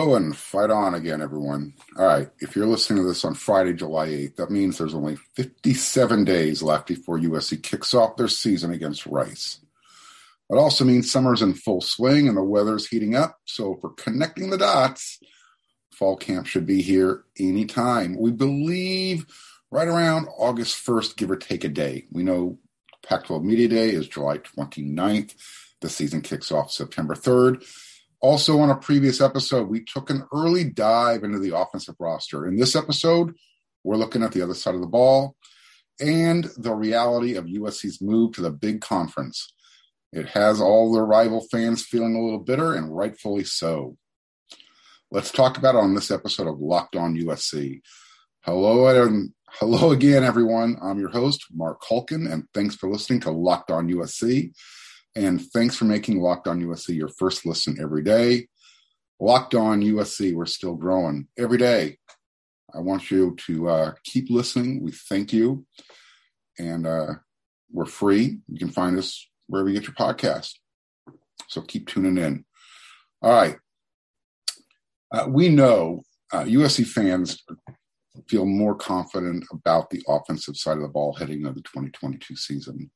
Oh, and fight on again, everyone. All right. If you're listening to this on Friday, July 8th, that means there's only 57 days left before USC kicks off their season against Rice. It also means summer's in full swing and the weather's heating up. So, for connecting the dots, fall camp should be here anytime. We believe right around August 1st, give or take a day. We know Pac 12 Media Day is July 29th. The season kicks off September 3rd. Also, on a previous episode, we took an early dive into the offensive roster. In this episode, we're looking at the other side of the ball and the reality of USC's move to the big conference. It has all the rival fans feeling a little bitter, and rightfully so. Let's talk about it on this episode of Locked On USC. Hello and hello again, everyone. I'm your host, Mark Hulkin, and thanks for listening to Locked On USC. And thanks for making Locked On USC your first listen every day. Locked On USC, we're still growing every day. I want you to uh, keep listening. We thank you. And uh, we're free. You can find us wherever you get your podcast. So keep tuning in. All right. Uh, we know USC uh, fans feel more confident about the offensive side of the ball heading into the 2022 season.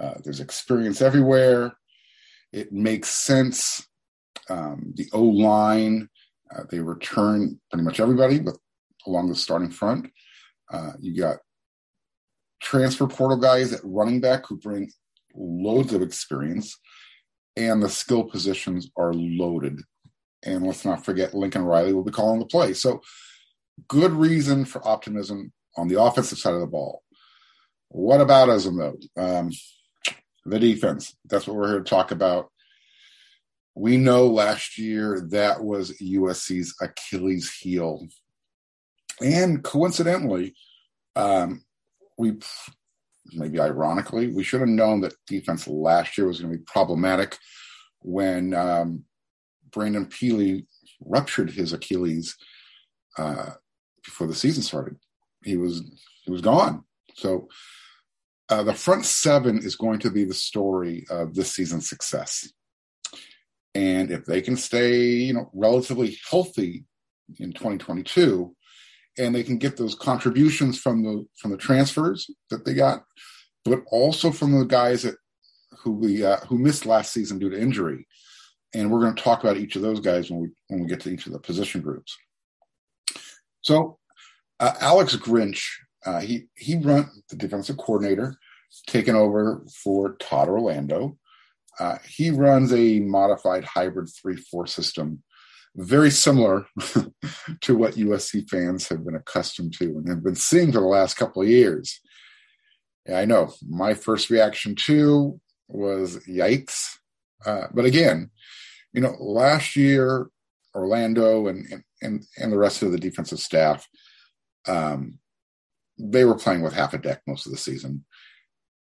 Uh, there's experience everywhere. It makes sense. Um, the O line, uh, they return pretty much everybody with along the starting front. Uh, you got transfer portal guys at running back who bring loads of experience, and the skill positions are loaded. And let's not forget Lincoln Riley will be calling the play. So, good reason for optimism on the offensive side of the ball. What about as though? Um, the defense. That's what we're here to talk about. We know last year that was USC's Achilles heel. And coincidentally, um, we maybe ironically, we should have known that defense last year was going to be problematic when um, Brandon Pili ruptured his Achilles uh, before the season started. He was he was gone. So uh, the front seven is going to be the story of this season's success. And if they can stay, you know, relatively healthy in 2022, and they can get those contributions from the from the transfers that they got, but also from the guys that who we uh, who missed last season due to injury, and we're going to talk about each of those guys when we when we get to each of the position groups. So, uh, Alex Grinch uh, he he run the defensive coordinator, taken over for Todd Orlando. Uh, he runs a modified hybrid three four system, very similar to what USC fans have been accustomed to and have been seeing for the last couple of years. Yeah, I know my first reaction too was yikes, uh, but again, you know, last year Orlando and and and the rest of the defensive staff um, they were playing with half a deck most of the season.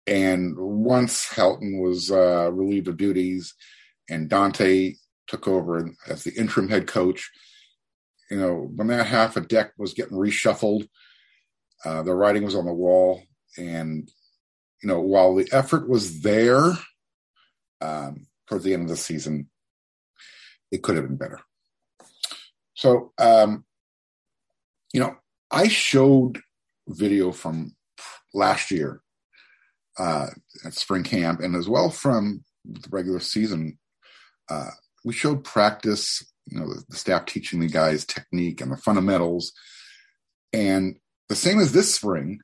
And once Helton was uh, relieved of duties and Donte took over as the interim head coach, you know, when that half a deck was getting reshuffled, uh, the writing was on the wall. And, you know, while the effort was there um, towards the end of the season, it could have been better. So, um, you know, I showed video from last year uh, at spring camp and as well from the regular season. Uh, we showed practice, you know, the, the staff teaching the guys technique and the fundamentals. And the same as this spring,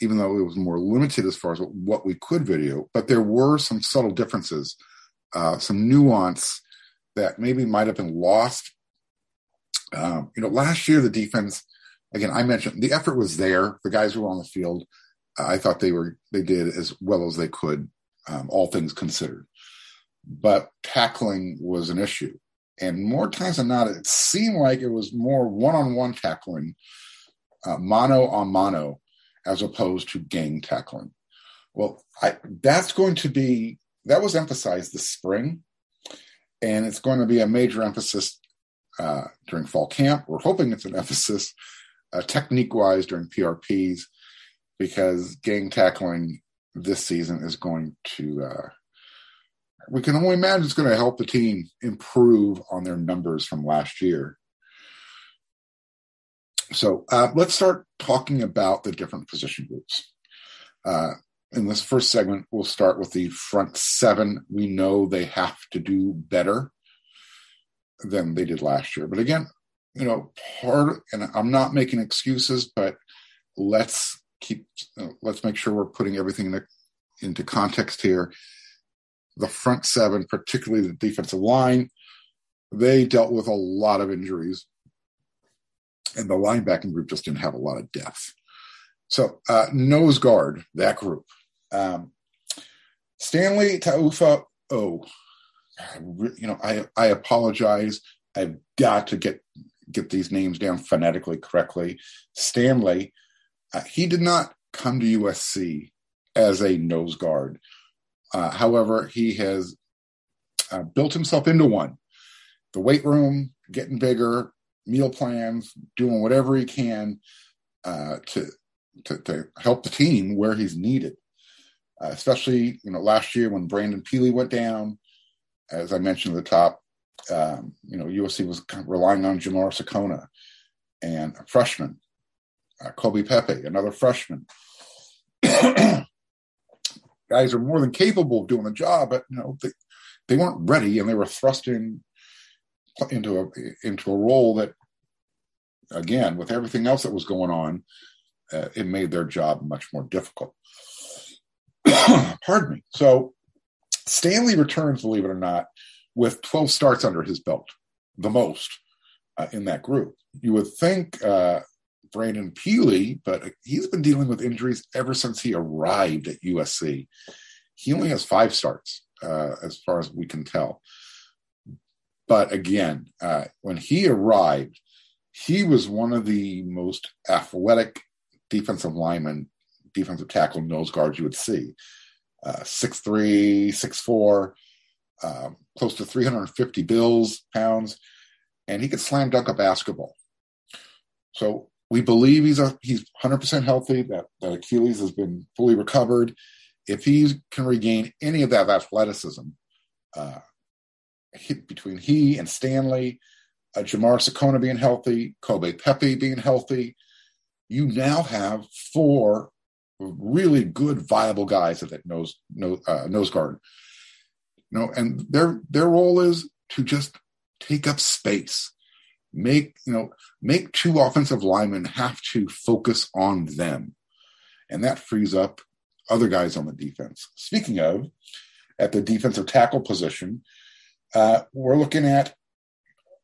even though it was more limited as far as what we could video, but there were some subtle differences, uh, some nuance that maybe might have been lost. Um, you know, last year the defense again, I mentioned the effort was there. The guys who were on the field. I thought they were they did as well as they could, um, all things considered. But tackling was an issue, and more times than not, it seemed like it was more one-on-one tackling, uh, mano on mano, as opposed to gang tackling. Well, I, that's going to be that was emphasized this spring, and it's going to be a major emphasis uh, during fall camp. We're hoping it's an emphasis uh, technique wise during PRPs because gang tackling this season is going to uh, we can only imagine it's going to help the team improve on their numbers from last year. So uh, let's start talking about the different position groups. Uh, in this first segment, we'll start with the front seven. We know they have to do better than they did last year. But again, you know, part, and I'm not making excuses, but let's keep, uh, let's make sure we're putting everything into, into context here. The front seven, particularly the defensive line, they dealt with a lot of injuries and the linebacking group just didn't have a lot of depth. So uh, nose guard that group. Um, Stanley Taufa. Oh, you know, I I apologize. I've got to get get these names down phonetically correctly. Stanley, uh, he did not come to USC as a nose guard. Uh, however, he has uh, built himself into one. The weight room getting bigger, meal plans, doing whatever he can uh, to, to, to help the team where he's needed. Uh, especially, you know, last year when Brandon Pili went down, as I mentioned at the top, um, you know, USC was relying on Jamar Sekona and a freshman, uh, Kobe Pepe, another freshman. Guys are more than capable of doing the job, but you know they, they weren't ready, and they were thrust in into a into a role that again with everything else that was going on uh, it made their job much more difficult pardon me so stanley returns believe it or not with 12 starts under his belt the most uh, in that group. You would think uh, brandon Pili, but he's been dealing with injuries ever since he arrived at usc he only has five starts uh, as far as we can tell. But again, uh, when he arrived, he was one of the most athletic defensive linemen, defensive tackle, nose guards you would see. Uh, 6'3, 6'4, um, close to 350 bills, pounds, and he could slam dunk a basketball. So we believe he's a, he's 100% healthy, that, that Achilles has been fully recovered. If he can regain any of that athleticism, uh, between he and Stanley, uh, Jamar Sekona being healthy, Kobe Pepe being healthy, you now have four really good, viable guys at that nose nose, uh, nose guard. You know, and their their role is to just take up space, make you know make two offensive linemen have to focus on them, and that frees up other guys on the defense. Speaking of, at the defensive tackle position, uh, we're looking at,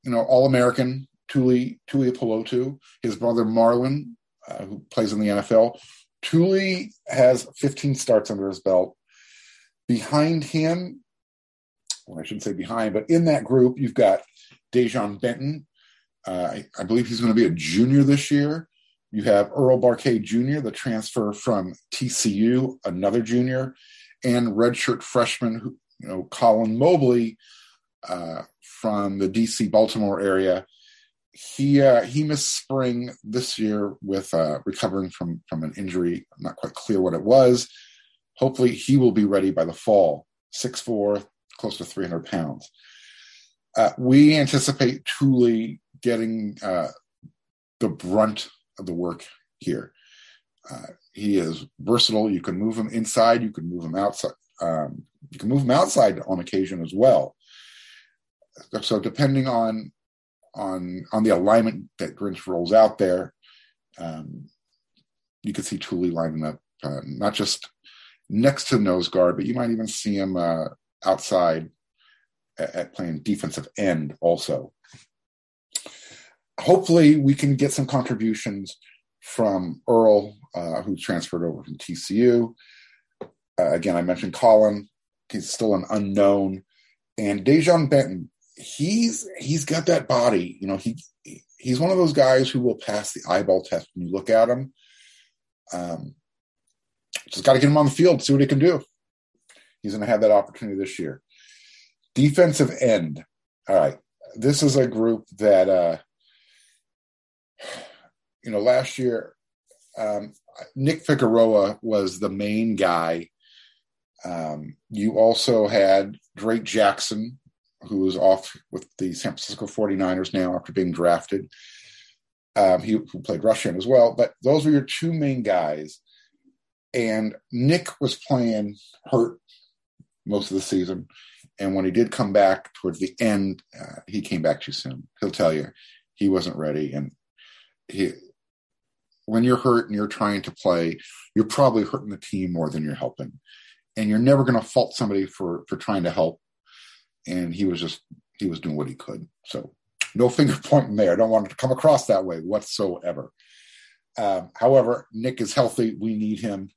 you know, All American Tuli Tuipulotu, his brother Marlon, uh, who plays in the NFL. Tuli has 15 starts under his belt. Behind him, well, I shouldn't say behind, but in that group, you've got Dejon Benton. Uh, I, I, believe he's going to be a junior this year. You have Earl Barquet Jr., the transfer from TCU, another junior, and redshirt freshman, who, you know, Colin Mobley, uh, from the DC Baltimore area. He uh, he missed spring this year with uh, recovering from from an injury. I'm not quite clear what it was. Hopefully, he will be ready by the fall. Six four, close to 300 pounds. Uh, we anticipate Tuli getting uh, the brunt of the work here. Uh, he is versatile. You can move him inside. You can move him outside. Um, you can move him outside on occasion as well so depending on on on the alignment that Grinch rolls out there, um, you could see Tuli lining up uh, not just next to the nose guard, but you might even see him uh, outside at, at, playing defensive end also. Hopefully, we can get some contributions from Earl, uh, who transferred over from TCU. Uh, again, I mentioned Colin; he's still an unknown, and Dejon Benton he's he's got that body. You know, he he's one of those guys who will pass the eyeball test when you look at him. Um, just got to get him on the field, see what he can do. He's going to have that opportunity this year. Defensive end. All right, this is a group that uh, you know last year um, Nick Figueroa was the main guy Um, you also had Drake Jackson, who is off with the San Francisco 49ers now after being drafted. Um, he who played Russian as well. But those were your two main guys. And Nick was playing hurt most of the season. And when he did come back towards the end, uh, he came back too soon. He'll tell you he wasn't ready. And he, when you're hurt and you're trying to play, you're probably hurting the team more than you're helping. And you're never going to fault somebody for for trying to help. And he was just he was doing what he could. So no finger pointing there. I don't want it to come across that way whatsoever. Um, however, Nick is healthy. We need him.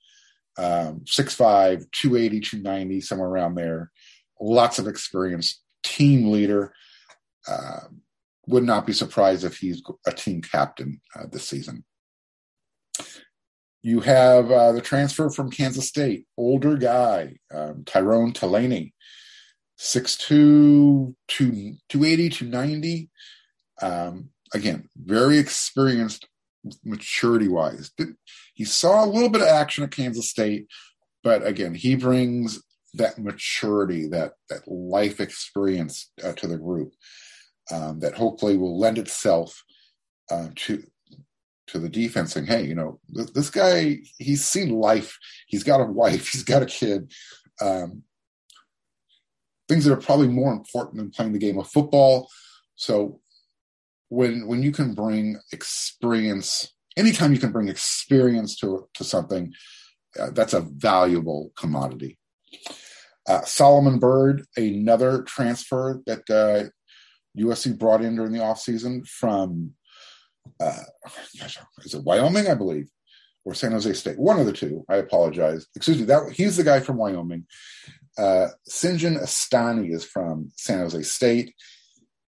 Um, 6'5, 280, 290, somewhere around there. Lots of experience, team leader. Uh, would not be surprised if he's a team captain uh, this season. You have uh, the transfer from Kansas State, older guy, um, Tyrone Taleni, 6'2, 280, 290. Um, again, very experienced maturity wise. He saw a little bit of action at Kansas State, but again, he brings that maturity, that that life experience uh, to the group um, that hopefully will lend itself uh, to to the defense saying, hey, you know, th- this guy, he's seen life. He's got a wife. He's got a kid. Um, things that are probably more important than playing the game of football. So when when you can bring experience, anytime you can bring experience to to something, uh, that's a valuable commodity. Uh, Solomon Byrd another transfer that uh, USC brought in during the offseason from uh, is it Wyoming, I believe, or San Jose State? One of the two. I apologize. Excuse me. That he's the guy from Wyoming. Uh, Sinjin Astani is from San Jose State,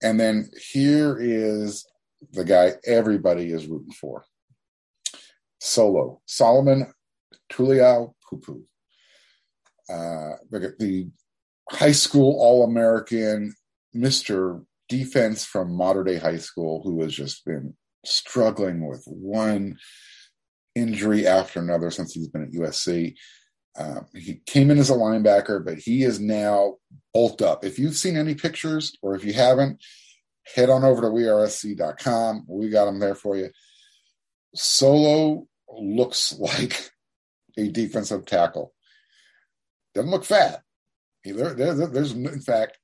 and then here is the guy everybody is rooting for. Solo Solomon Tuliau Pupu, uh, the, high school All American, Mister Defense from Mater Dei High School, who has just been struggling with one injury after another since he's been at USC. Um, he came in as a linebacker, but he is now bulked up. If you've seen any pictures, or if you haven't, head on over to wearesc.com. We got them there for you. Solo looks like a defensive tackle. Doesn't look fat. There, there, there's, in fact,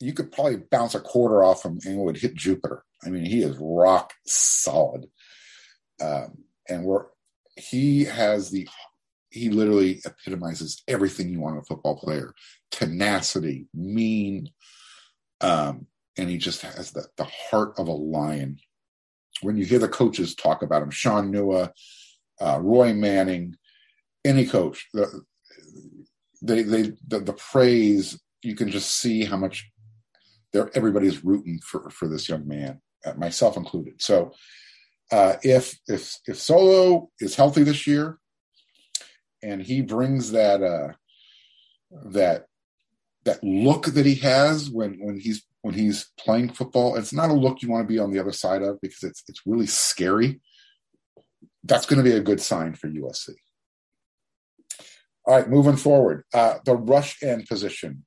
you could probably bounce a quarter off him and it would hit Jupiter. I mean, he is rock solid. Um, and we're, he has the, he literally epitomizes everything you want in a football player tenacity, mean, um, and he just has the, the heart of a lion. When you hear the coaches talk about him, Shaun Nua, uh, Roy Manning, any coach, the, they, they, the, the praise, you can just see how much they're, everybody's rooting for, for this young man, uh, myself included. So uh, if if if Solo is healthy this year, and he brings that uh, that that look that he has when when he's when he's playing football, it's not a look you want to be on the other side of because it's it's really scary. That's going to be a good sign for USC. All right, moving forward, uh, the rush end position.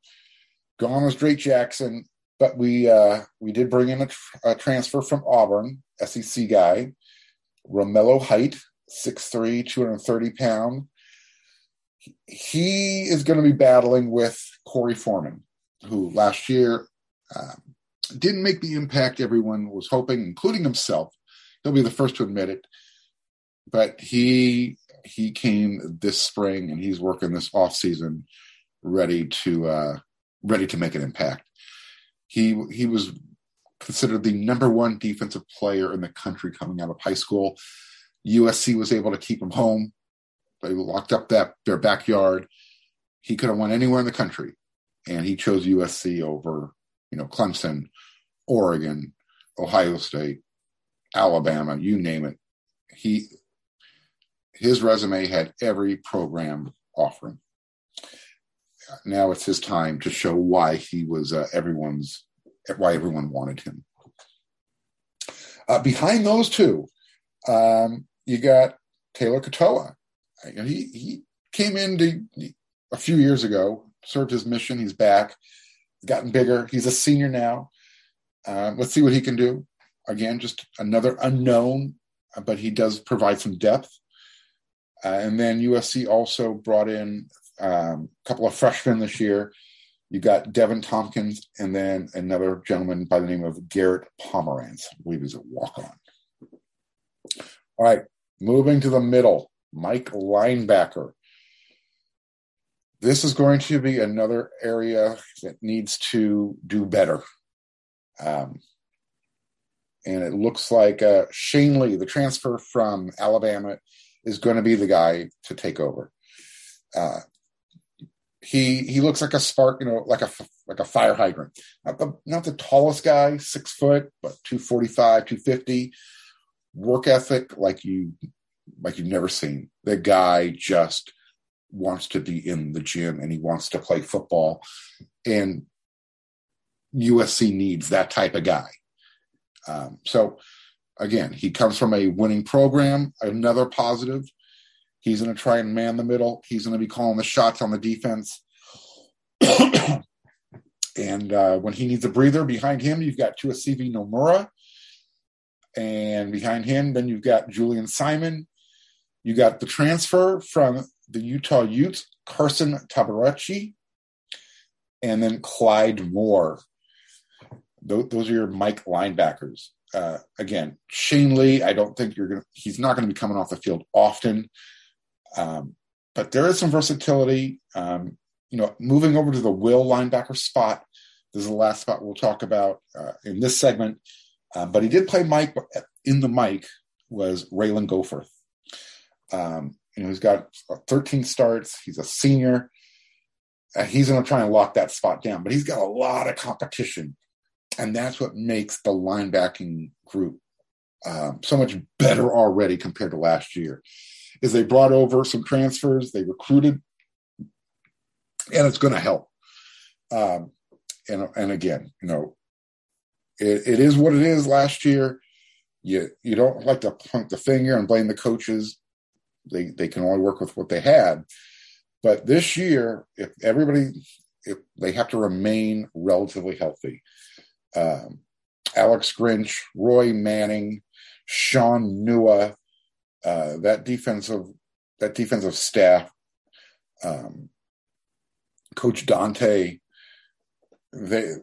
Gone was Drake Jackson but we uh, we did bring in a, tr- a, transfer from Auburn, SEC guy, Romello Height, 6'3", 230 pound. He is going to be battling with Korey Foreman, who last year um, didn't make the impact everyone was hoping, including himself. He'll be the first to admit it, but he he came this spring and he's working this off season, ready to uh, ready to make an impact. He he was considered the number one defensive player in the country coming out of high school. USC was able to keep him home. Locked up that their backyard. He could have won anywhere in the country, and he chose USC over you know Clemson, Oregon, Ohio State, Alabama, you name it. He his resume had every program offering now it's his time to show why he was uh, everyone's why everyone wanted him. Uh, behind those two, um, you got Taylor Katoa. He he came in to a few years ago, served his mission. He's back, gotten bigger. He's a senior now. Uh, let's see what he can do. Again, just another unknown, but he does provide some depth. Uh, and then USC also brought in um, a couple of freshmen this year. You got Devan Thompkins and then another gentleman by the name of Garrett Pomerantz. I believe he's a walk on. All right, moving to the middle, Mike Linebacker. This is going to be another area that needs to do better. Um, and it looks like uh, Shane Lee, the transfer from Alabama, is going to be the guy to take over. Uh, he he looks like a spark, you know, like a like a fire hydrant. Not the not the tallest guy, six foot, but 245, 250. Work ethic like you like you've never seen. The guy just wants to be in the gym and he wants to play football. And USC needs that type of guy. Um, so again, he comes from a winning program, another positive. He's going to try and man the middle. He's going to be calling the shots on the defense. and uh, when he needs a breather behind him, you've got Tuasivi Nomura. And behind him, then you've got Julian Simon. You got the transfer from the Utah Utes, Carson Tabaracci, and then Clyde Moore. Those are your Mike linebackers. Uh, again, Shane Lee, I don't think you're going to, he's not going to be coming off the field often. Um, but there is some versatility. Um, you know, moving over to the will linebacker spot. This is the last spot we'll talk about uh, in this segment. Um, but he did play Mike in the Mike was Ralen Goforth. Um, you know, he's got 13 starts. He's a senior. Uh, he's going to try and lock that spot down, but he's got a lot of competition, and that's what makes the linebacking group um, so much better already compared to last year is they brought over some transfers, they recruited, and it's going to help. Um, and and again, you know, it, it is what it is. Last year, you you don't like to point the finger and blame the coaches. They they can only work with what they had. But this year, if everybody, if they have to remain relatively healthy. Um, Alex Grinch, Roy Manning, Shaun Nua, uh, that defensive that defensive staff, um, Coach Donte, they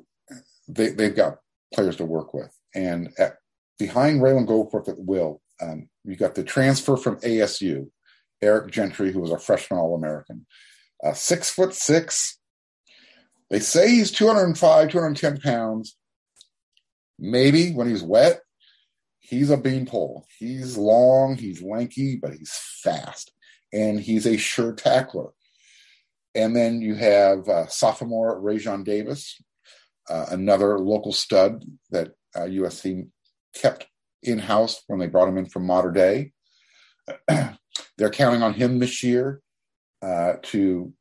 they they've got players to work with, and at, behind Ralen Goforth at will, um, you got the transfer from ASU, Eric Gentry, who was a freshman All American, uh, six foot six. They say he's 205, 210 pounds. Maybe when he's wet, he's a beanpole. He's long, he's lanky, but he's fast, and he's a sure tackler. And then you have uh, sophomore Raesjon Davis, uh, another local stud that uh, USC kept in house when they brought him in from Mater Dei. They're counting on him this year uh, to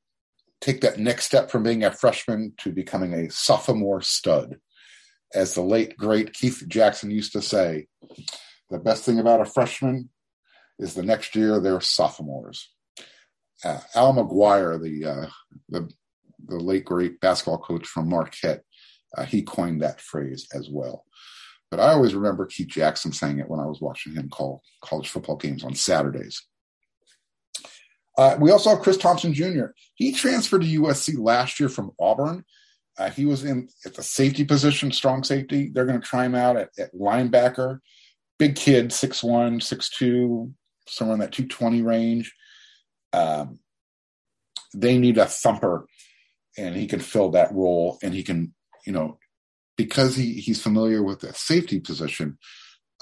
take that next step from being a freshman to becoming a sophomore stud as the late great Keith Jackson used to say, the best thing about a freshman is the next year they're sophomores. Uh, Al McGuire, the, uh, the the late great basketball coach from Marquette, uh, he coined that phrase as well. But I always remember Keith Jackson saying it when I was watching him call college football games on Saturdays. Uh, we also have Chris Thompson Jr. He transferred to USC last year from Auburn, uh, he was in at the safety position, strong safety. They're going to try him out at, at linebacker. Big kid, 6'1, 6'2, somewhere in that 220 range. Um, they need a thumper, and he can fill that role. And he can, you know, because he, he's familiar with the safety position,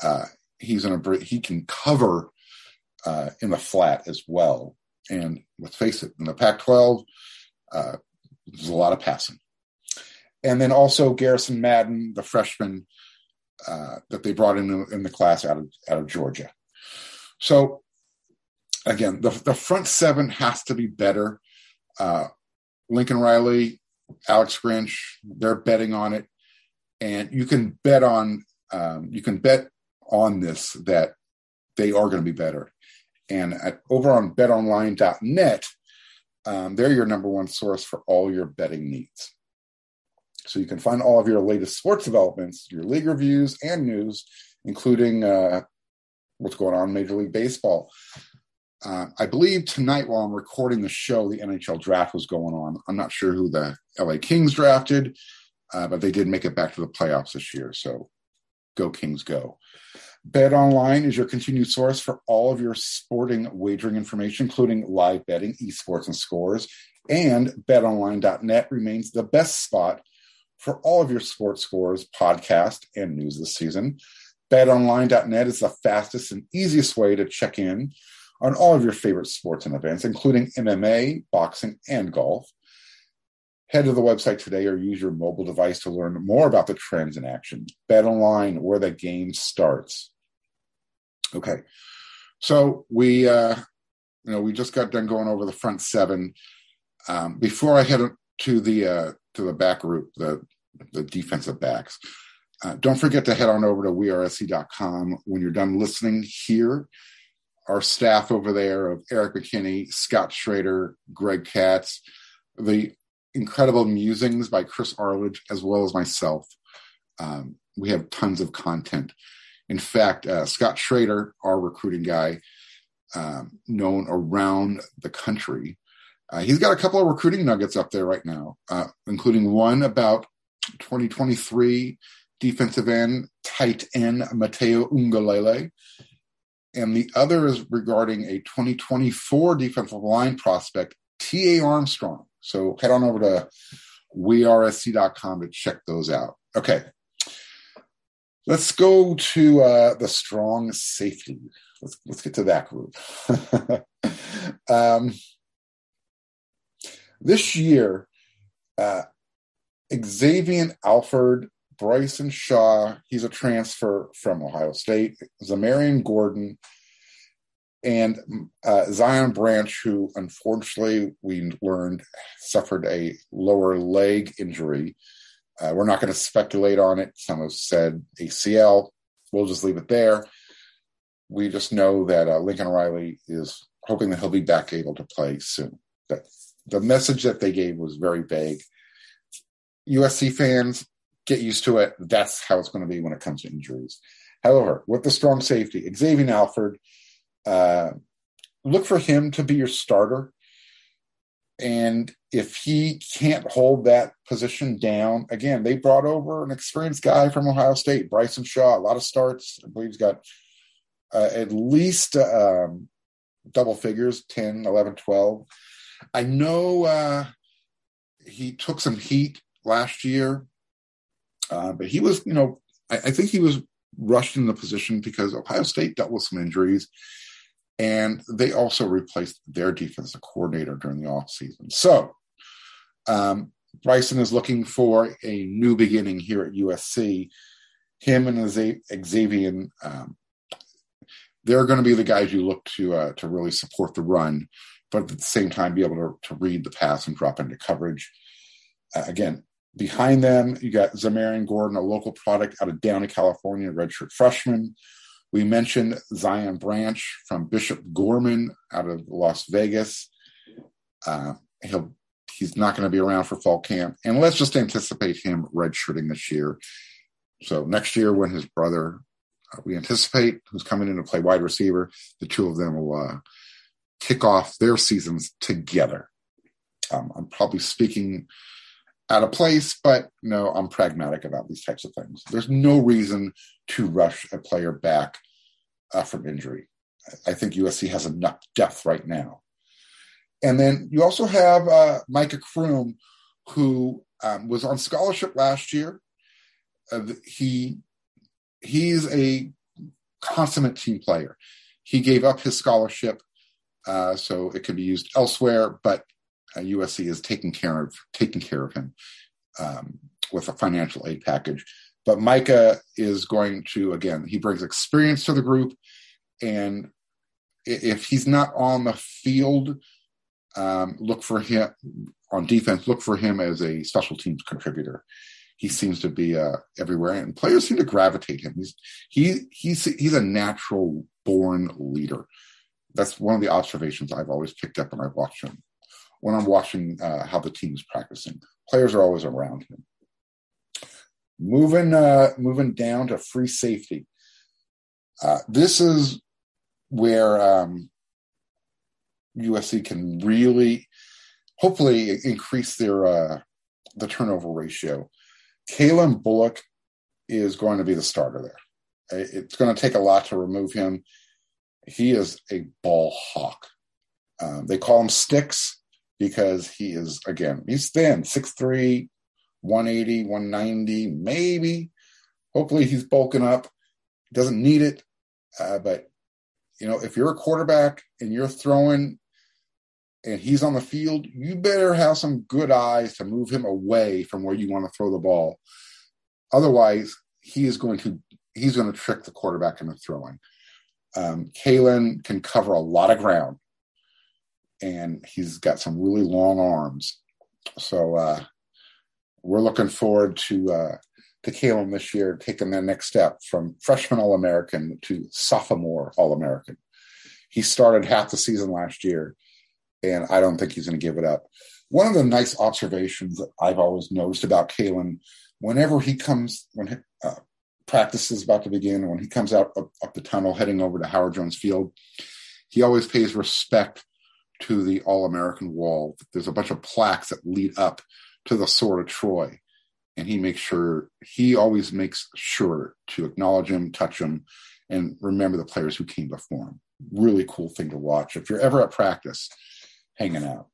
uh, he's in a he can cover uh, in the flat as well. And let's face it, in the Pac-12, uh, there's a lot of passing and then also Garrison Madden, the freshman uh, that they brought in in the class out of out of Georgia. So again, the the front seven has to be better. Uh, Lincoln Riley, Alex Grinch, they're betting on it, and you can bet on um, you can bet on this that they are going to be better. And at, over on BetOnline.net, Um, they're your number one source for all your betting needs. So you can find all of your latest sports developments, your league reviews, and news, including uh, what's going on in Major League Baseball. Uh, I believe tonight, while I'm recording the show, the NHL draft was going on. I'm not sure who the LA Kings drafted, uh, but they did make it back to the playoffs this year. So go Kings, go. Bet Online is your continued source for all of your sporting wagering information, including live betting, esports, and scores. And betonline.net remains the best spot for all of your sports scores, podcast, and news this season. BetOnline.net is the fastest and easiest way to check in on all of your favorite sports and events, including MMA, boxing, and golf. Head to the website today or use your mobile device to learn more about the trends in action. BetOnline, where the game starts. Okay, so we, uh, you know, we just got done going over the front seven. Um, before I head to the uh, to the back group, the the defensive backs. Uh, don't forget to head on over to wearesc.com when you're done listening here. Our staff over there of Eric McKinney, Scott Schrader, Greg Katz, the incredible musings by Chris Arledge, as well as myself. Um, we have tons of content. In fact, uh, Scott Schrader, our recruiting guy, um, known around the country, uh, he's got a couple of recruiting nuggets up there right now, uh, including one about 2023 defensive end, tight end Matayo Uiagalelei. And the other is regarding a 2024 defensive line prospect, T.A. Armstrong. So head on over to wearesc.com to check those out. Okay. Let's go to uh, the strong safety. Let's, let's get to that group. um, this year, uh, Xavier Alford, Bryson Shaw, he's a transfer from Ohio State, Zamarian Gordon, and uh, Zion Branch, who unfortunately we learned suffered a lower leg injury. Uh, we're not going to speculate on it. Some have said ACL. We'll just leave it there. We just know that uh, Lincoln Riley is hoping that he'll be back able to play soon. That the message that they gave was very vague. USC fans, get used to it. That's how it's going to be when it comes to injuries. However, with the strong safety, Xavier Alford, uh, look for him to be your starter. And if he can't hold that position down, again, they brought over an experienced guy from Ohio State, Bryson Shaw, a lot of starts. I believe he's got uh, at least um, double figures 10, 11, 12. I know uh, he took some heat last year, uh, but he was, you know, I, I, think he was rushed in the position because Ohio State dealt with some injuries, and they also replaced their defensive coordinator during the offseason. So um, Bryson is looking for a new beginning here at USC. Him and Xavier, um, they're going to be the guys you look to uh, to really support the run but at the same time be able to, to read the pass and drop into coverage. Uh, again, behind them, you got Zamarian Gordon, a local product out of Downey, California, redshirt freshman. We mentioned Zion Branch from Bishop Gorman out of Las Vegas. Uh, he'll he's not going to be around for fall camp, and let's just anticipate him redshirting this year. So next year, when his brother, uh, we anticipate, who's coming in to play wide receiver, the two of them will uh, kick off their seasons together. Um, I'm probably speaking out of place, but no, I'm pragmatic about these types of things. There's no reason to rush a player back uh, from injury. I think USC has enough depth right now. And then you also have uh, Micah Croom, who um, was on scholarship last year. Uh, he he's a consummate team player. He gave up his scholarship uh, so it could be used elsewhere. But uh, USC is taking care of taking care of him um, with a financial aid package. But Micah is going to again. He brings experience to the group, and if he's not on the field, um, look for him on defense. Look for him as a special teams contributor. He seems to be uh, everywhere, and players seem to gravitate him. He's he he's he's a natural born leader that's one of the observations I've always picked up when I've watched him. When I'm watching uh, how the team is practicing. Players are always around him. Moving uh, moving down to free safety. Uh, this is where um, USC can really, hopefully, increase their uh, the turnover ratio. Calen Bullock is going to be the starter there. It's going to take a lot to remove him. He is a ball hawk. Um, they call him Sticks because he is, again, he's thin, 6'3, 180, 190, maybe. Hopefully he's bulking up. Doesn't need it. Uh, but, you know, if you're a quarterback and you're throwing and he's on the field, you better have some good eyes to move him away from where you want to throw the ball. Otherwise, he is going to he's going to trick the quarterback into throwing. Um, Calen can cover a lot of ground, and he's got some really long arms. So uh, we're looking forward to uh, to Calen this year taking that next step from freshman All American to sophomore All American. He started half the season last year, and I don't think he's going to give it up. One of the nice observations that I've always noticed about Calen, whenever he comes when uh, practice is about to begin, when he comes out up, up the tunnel heading over to Howard Jones Field, he always pays respect to the All American wall. There's a bunch of plaques that lead up to the Sword of Troy. And he makes sure, he always makes sure to acknowledge him, touch him, and remember the players who came before him. Really cool thing to watch. If you're ever at practice, hanging out.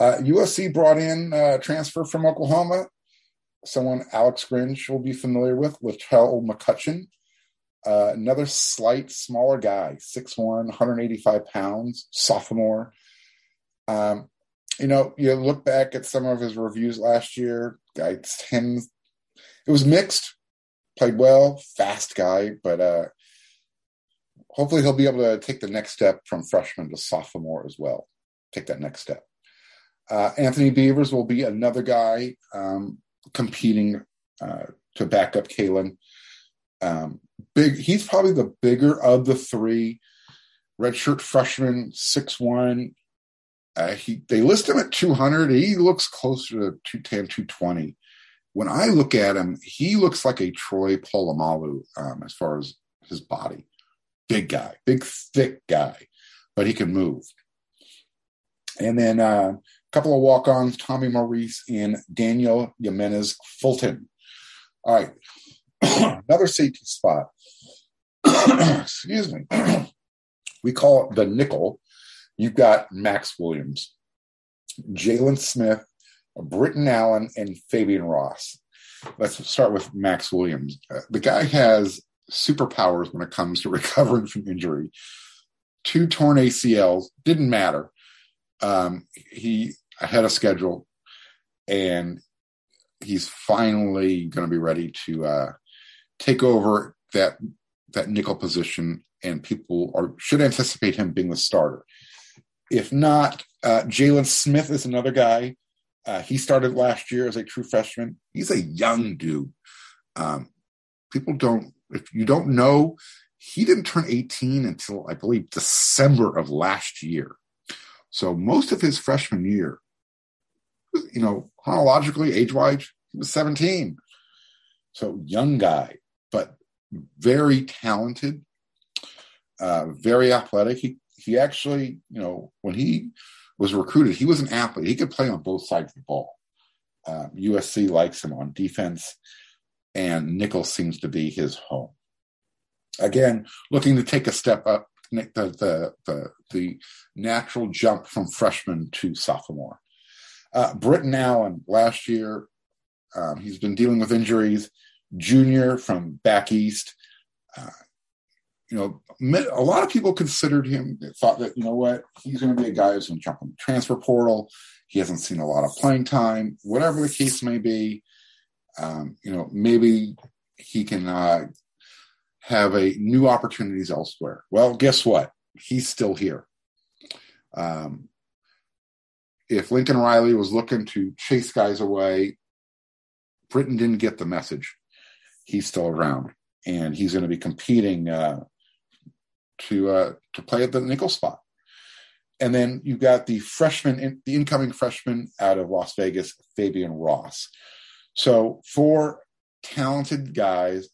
Uh, USC brought in a transfer from Oklahoma, someone Alex Grinch will be familiar with, Latrell McCutcheon. Uh, another slight, smaller guy, 6'1, 185 pounds, sophomore. Um, you know, you look back at some of his reviews last year, guy tends, it was mixed, played well, fast guy, but uh, hopefully he'll be able to take the next step from freshman to sophomore as well. Take that next step. Uh, Anthony Beavers will be another guy um, competing uh, to back up Calen. Um, big. He's probably the bigger of the three. Redshirt freshman, six one. Uh, he they list him at 200. He looks closer to 210, 220. When I look at him, he looks like a Troy Polamalu um, as far as his body. Big guy, big thick guy, but he can move. And then uh, a couple of walk-ons: Tommy Maurice and Daniel Jimenez Fulton. All right, another safety spot. Excuse me. we call it the nickel. You've got Max Williams, Jaylin Smith, Britton Allen, and Fabian Ross. Let's start with Max Williams. Uh, the guy has superpowers when it comes to recovering from injury. Two torn ACLs didn't matter. Um, he had a schedule, and he's finally going to be ready to uh, take over that that nickel position, and people are should anticipate him being the starter. If not, uh, Jaylin Smith is another guy. Uh, he started last year as a true freshman. He's a young dude. Um, people don't, if you don't know, he didn't turn 18 until I believe December of last year. So most of his freshman year, you know, chronologically, age wise, he was 17. So young guy, but very talented, uh, very athletic. He he actually, you know, when he was recruited, he was an athlete. He could play on both sides of the ball. Uh, USC likes him on defense, and nickel seems to be his home. Again, looking to take a step up, the the the, the natural jump from freshman to sophomore. Uh, Britton Allen last year, um, he's been dealing with injuries. Junior from back east. Uh, you know, a lot of people considered him, thought that, you know what, he's going to be a guy who's going to jump on the transfer portal. He hasn't seen a lot of playing time, whatever the case may be. Um, you know, maybe he can uh, have a new opportunities elsewhere. Well, guess what? He's still here. Um, if Lincoln Riley was looking to chase guys away, Britton didn't get the message. He's still around, and he's going to be competing uh, to uh, to play at the nickel spot. And then you've got the freshman, the incoming freshman out of Las Vegas, Fabian Ross. So four talented guys,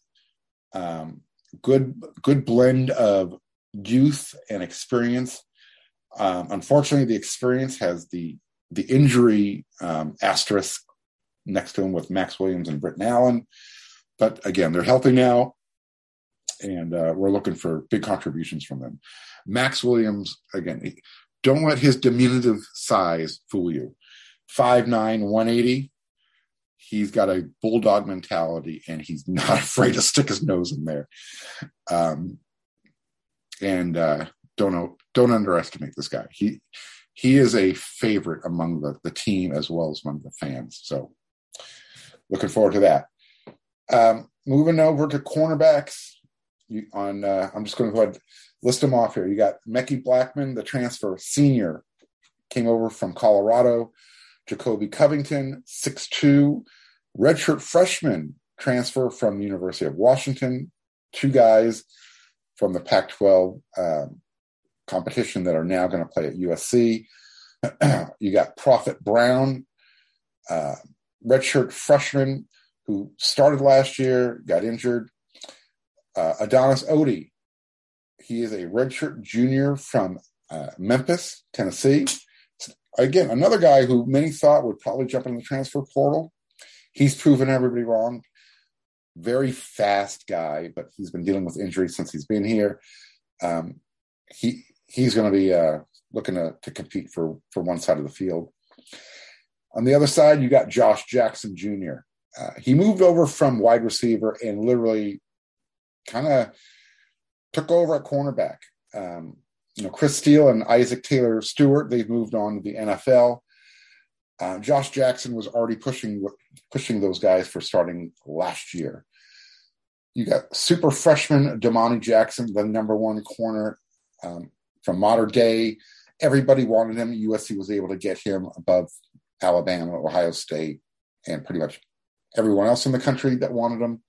um, good good blend of youth and experience. Um, unfortunately, the experience has the the injury um, asterisk next to him with Max Williams and Britton Allen. But again, they're healthy now, and uh, we're looking for big contributions from them. Max Williams, again, don't let his diminutive size fool you. 5'9, 180. He's got a bulldog mentality and he's not afraid to stick his nose in there. Um, and uh, don't don't underestimate this guy. He he is a favorite among the, the team as well as among the fans. So looking forward to that. Um, moving over to cornerbacks. You, on uh, I'm just going to go ahead list them off here. You got Mekhi Blackman, the transfer senior, came over from Colorado. Jacobe Covington, 6'2, redshirt freshman, transfer from the University of Washington. Two guys from the Pac 12 um, competition that are now going to play at USC. you got Prophet Brown, uh, redshirt freshman who started last year, got injured. Uh, Adonis Otey, he is a redshirt junior from uh, Memphis, Tennessee. Again, another guy who many thought would probably jump in the transfer portal. He's proven everybody wrong. Very fast guy, but he's been dealing with injuries since he's been here. Um, he he's going to be uh, looking to, to compete for for one side of the field. On the other side, you got Josh Jackson Jr. Uh, he moved over from wide receiver and literally kind of took over at cornerback. Um, you know, Chris Steele and Isaac Taylor Stewart, they've moved on to the NFL. Uh, Josh Jackson was already pushing pushing those guys for starting last year. You got super freshman Domani Jackson, the number one corner um, from Mater Dei. Everybody wanted him. USC was able to get him above Alabama, Ohio State, and pretty much everyone else in the country that wanted him.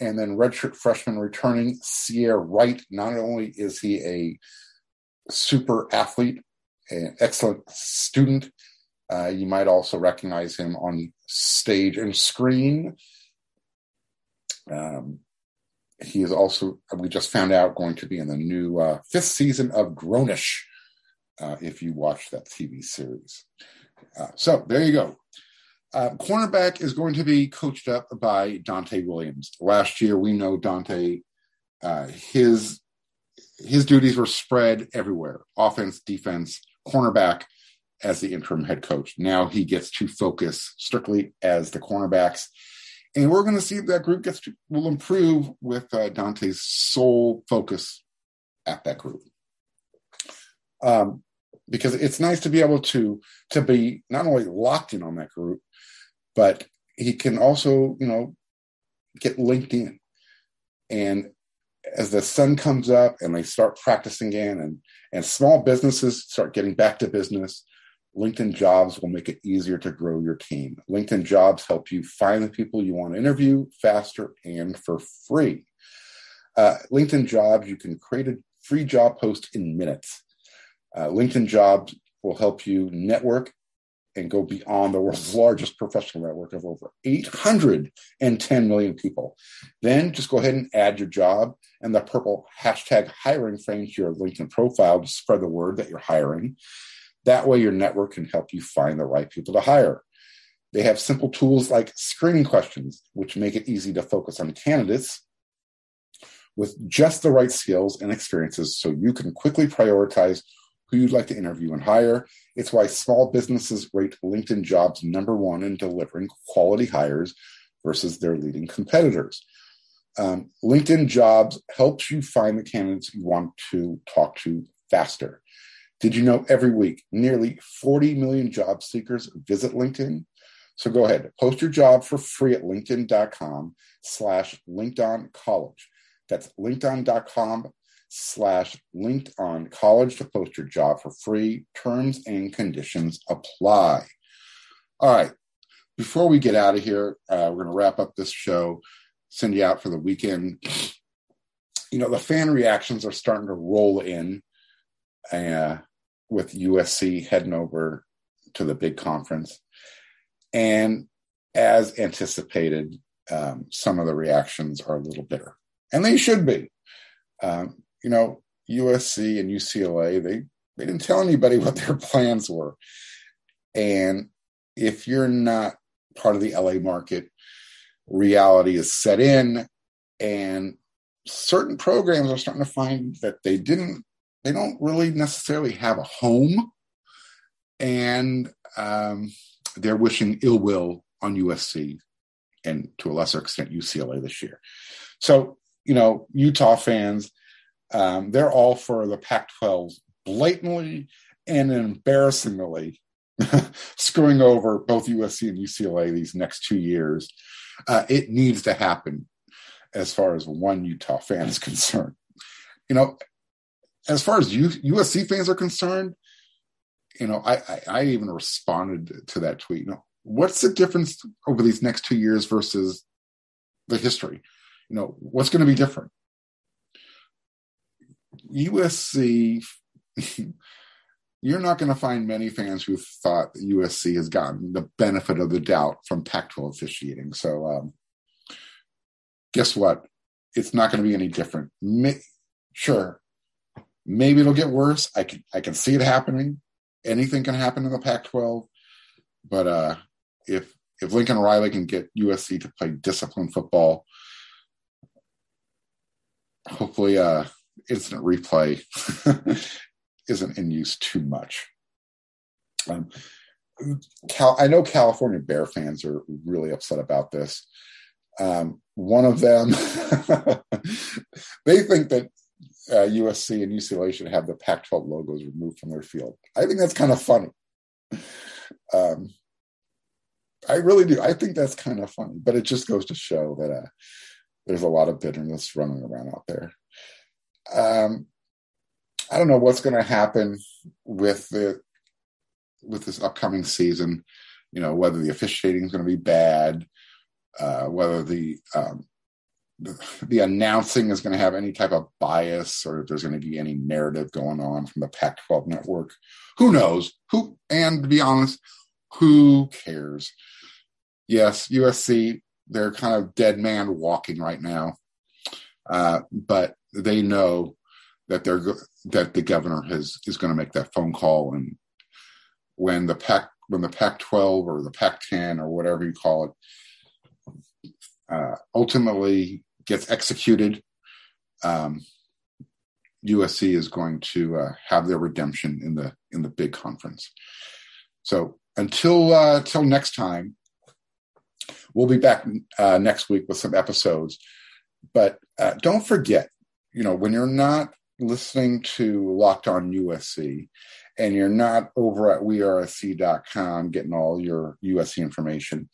And then redshirt freshman returning Ceyair Wright. Not only is he a super athlete, an excellent student, uh, you might also recognize him on stage and screen. Um, he is also, we just found out, going to be in the new uh, fifth season of grown-ish, uh, if you watch that TV series. Uh, so there you go. Uh, cornerback is going to be coached up by Donte Williams. Last year, we know Donte, uh, his his duties were spread everywhere: offense, defense, cornerback, as the interim head coach. Now he gets to focus strictly as the cornerbacks, and we're going to see if that group gets to, will improve with uh, Donte's sole focus at that group. Um, because it's nice to be able to to be not only locked in on that group, but he can also, you know, get linked in. And as the sun comes up and they start practicing again and, and small businesses start getting back to business, LinkedIn jobs will make it easier to grow your team. LinkedIn jobs help you find the people you want to interview faster and for free. Uh, LinkedIn jobs, you can create a free job post in minutes. Uh, LinkedIn jobs will help you network and go beyond the world's largest professional network of over 810 million people. Then just go ahead and add your job and the purple hashtag hiring frame to your LinkedIn profile to spread the word that you're hiring. That way, your network can help you find the right people to hire. They have simple tools like screening questions, which make it easy to focus on candidates with just the right skills and experiences so you can quickly prioritize who you'd like to interview and hire. It's why small businesses rate LinkedIn jobs number one in delivering quality hires versus their leading competitors. Um, LinkedIn jobs helps you find the candidates you want to talk to faster. Did you know every week nearly 40 million job seekers visit LinkedIn? So go ahead, post your job for free at linkedin.com slash Locked On college. That's linkedin.com slash locked on college to post your job for free. Terms and conditions apply. All right. Before we get out of here, uh, we're going to wrap up this show, send you out for the weekend. You know, the fan reactions are starting to roll in. Uh, with USC heading over to the big conference. And as anticipated, um, some of the reactions are a little bitter, and they should be. Um, you know, USC and UCLA, they, they didn't tell anybody what their plans were. And if you're not part of the LA market, reality is set in, and certain programs are starting to find that they didn't, they don't really necessarily have a home, and um, they're wishing ill will on USC and to a lesser extent UCLA this year. So, you know, Utah fans, um, they're all for the Pac 12 blatantly and embarrassingly screwing over both USC and UCLA these next two years. Uh, it needs to happen as far as one Utah fan is concerned. You know, as far as U- USC fans are concerned, you know, I, I, I even responded to that tweet. You know, what's the difference over these next two years versus the history? You know, what's going to be different? USC, you're not going to find many fans who thought USC has gotten the benefit of the doubt from Pac 12 officiating. So, um, guess what? It's not going to be any different. May, sure, maybe it'll get worse. I can I can see it happening. Anything can happen in the Pac-12, but uh, if if Lincoln Riley can get USC to play disciplined football, hopefully, uh, instant replay isn't in use too much. Um, Cal, I know California Bear fans are really upset about this. Um, one of them, they think that uh, USC and UCLA should have the Pac-12 logos removed from their field. I think that's kind of funny. Um, I really do. I think that's kind of funny, but it just goes to show that uh, there's a lot of bitterness running around out there. Um, I don't know what's going to happen with the with this upcoming season. You know whether the officiating is going to be bad, uh, whether the, um, the the announcing is going to have any type of bias, or if there's going to be any narrative going on from the Pac-12 network. Who knows? Who and to be honest, who cares? Yes, USC, they're kind of dead man walking right now. Uh, but they know that they're that the governor has is going to make that phone call, and when the Pac when the Pac-12 or the Pac-10 or whatever you call it uh, ultimately gets executed, um, USC is going to uh, have their redemption in the in the big conference. So until uh, until next time, we'll be back uh, next week with some episodes. But uh, don't forget, you know, when you're not listening to Locked On USC and you're not over at wearesc.com getting all your USC information,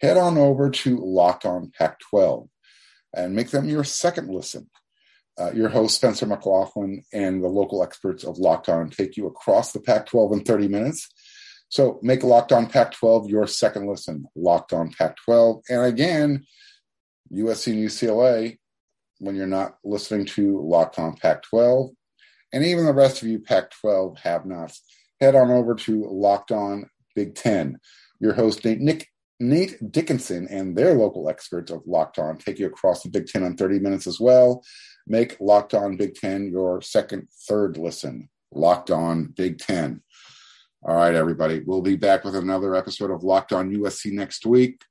head on over to Locked On Pac 12 and make them your second listen. Uh, your host, Spencer McLaughlin, and the local experts of Locked On take you across the Pac 12 in 30 minutes so make Locked On Pac 12 your second listen, Locked On Pac 12. And again, USC and UCLA, when you're not listening to Locked On Pac 12, and even the rest of you Pac 12 have nots, head on over to Locked On Big Ten. Your host, Nate, Nick, Nate Dickinson, and their local experts of Locked On take you across the Big Ten in 30 minutes as well. Make Locked On Big Ten your second, third listen. Locked On Big Ten. All right, everybody. We'll be back with another episode of Locked On USC next week.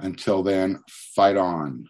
Until then, fight on.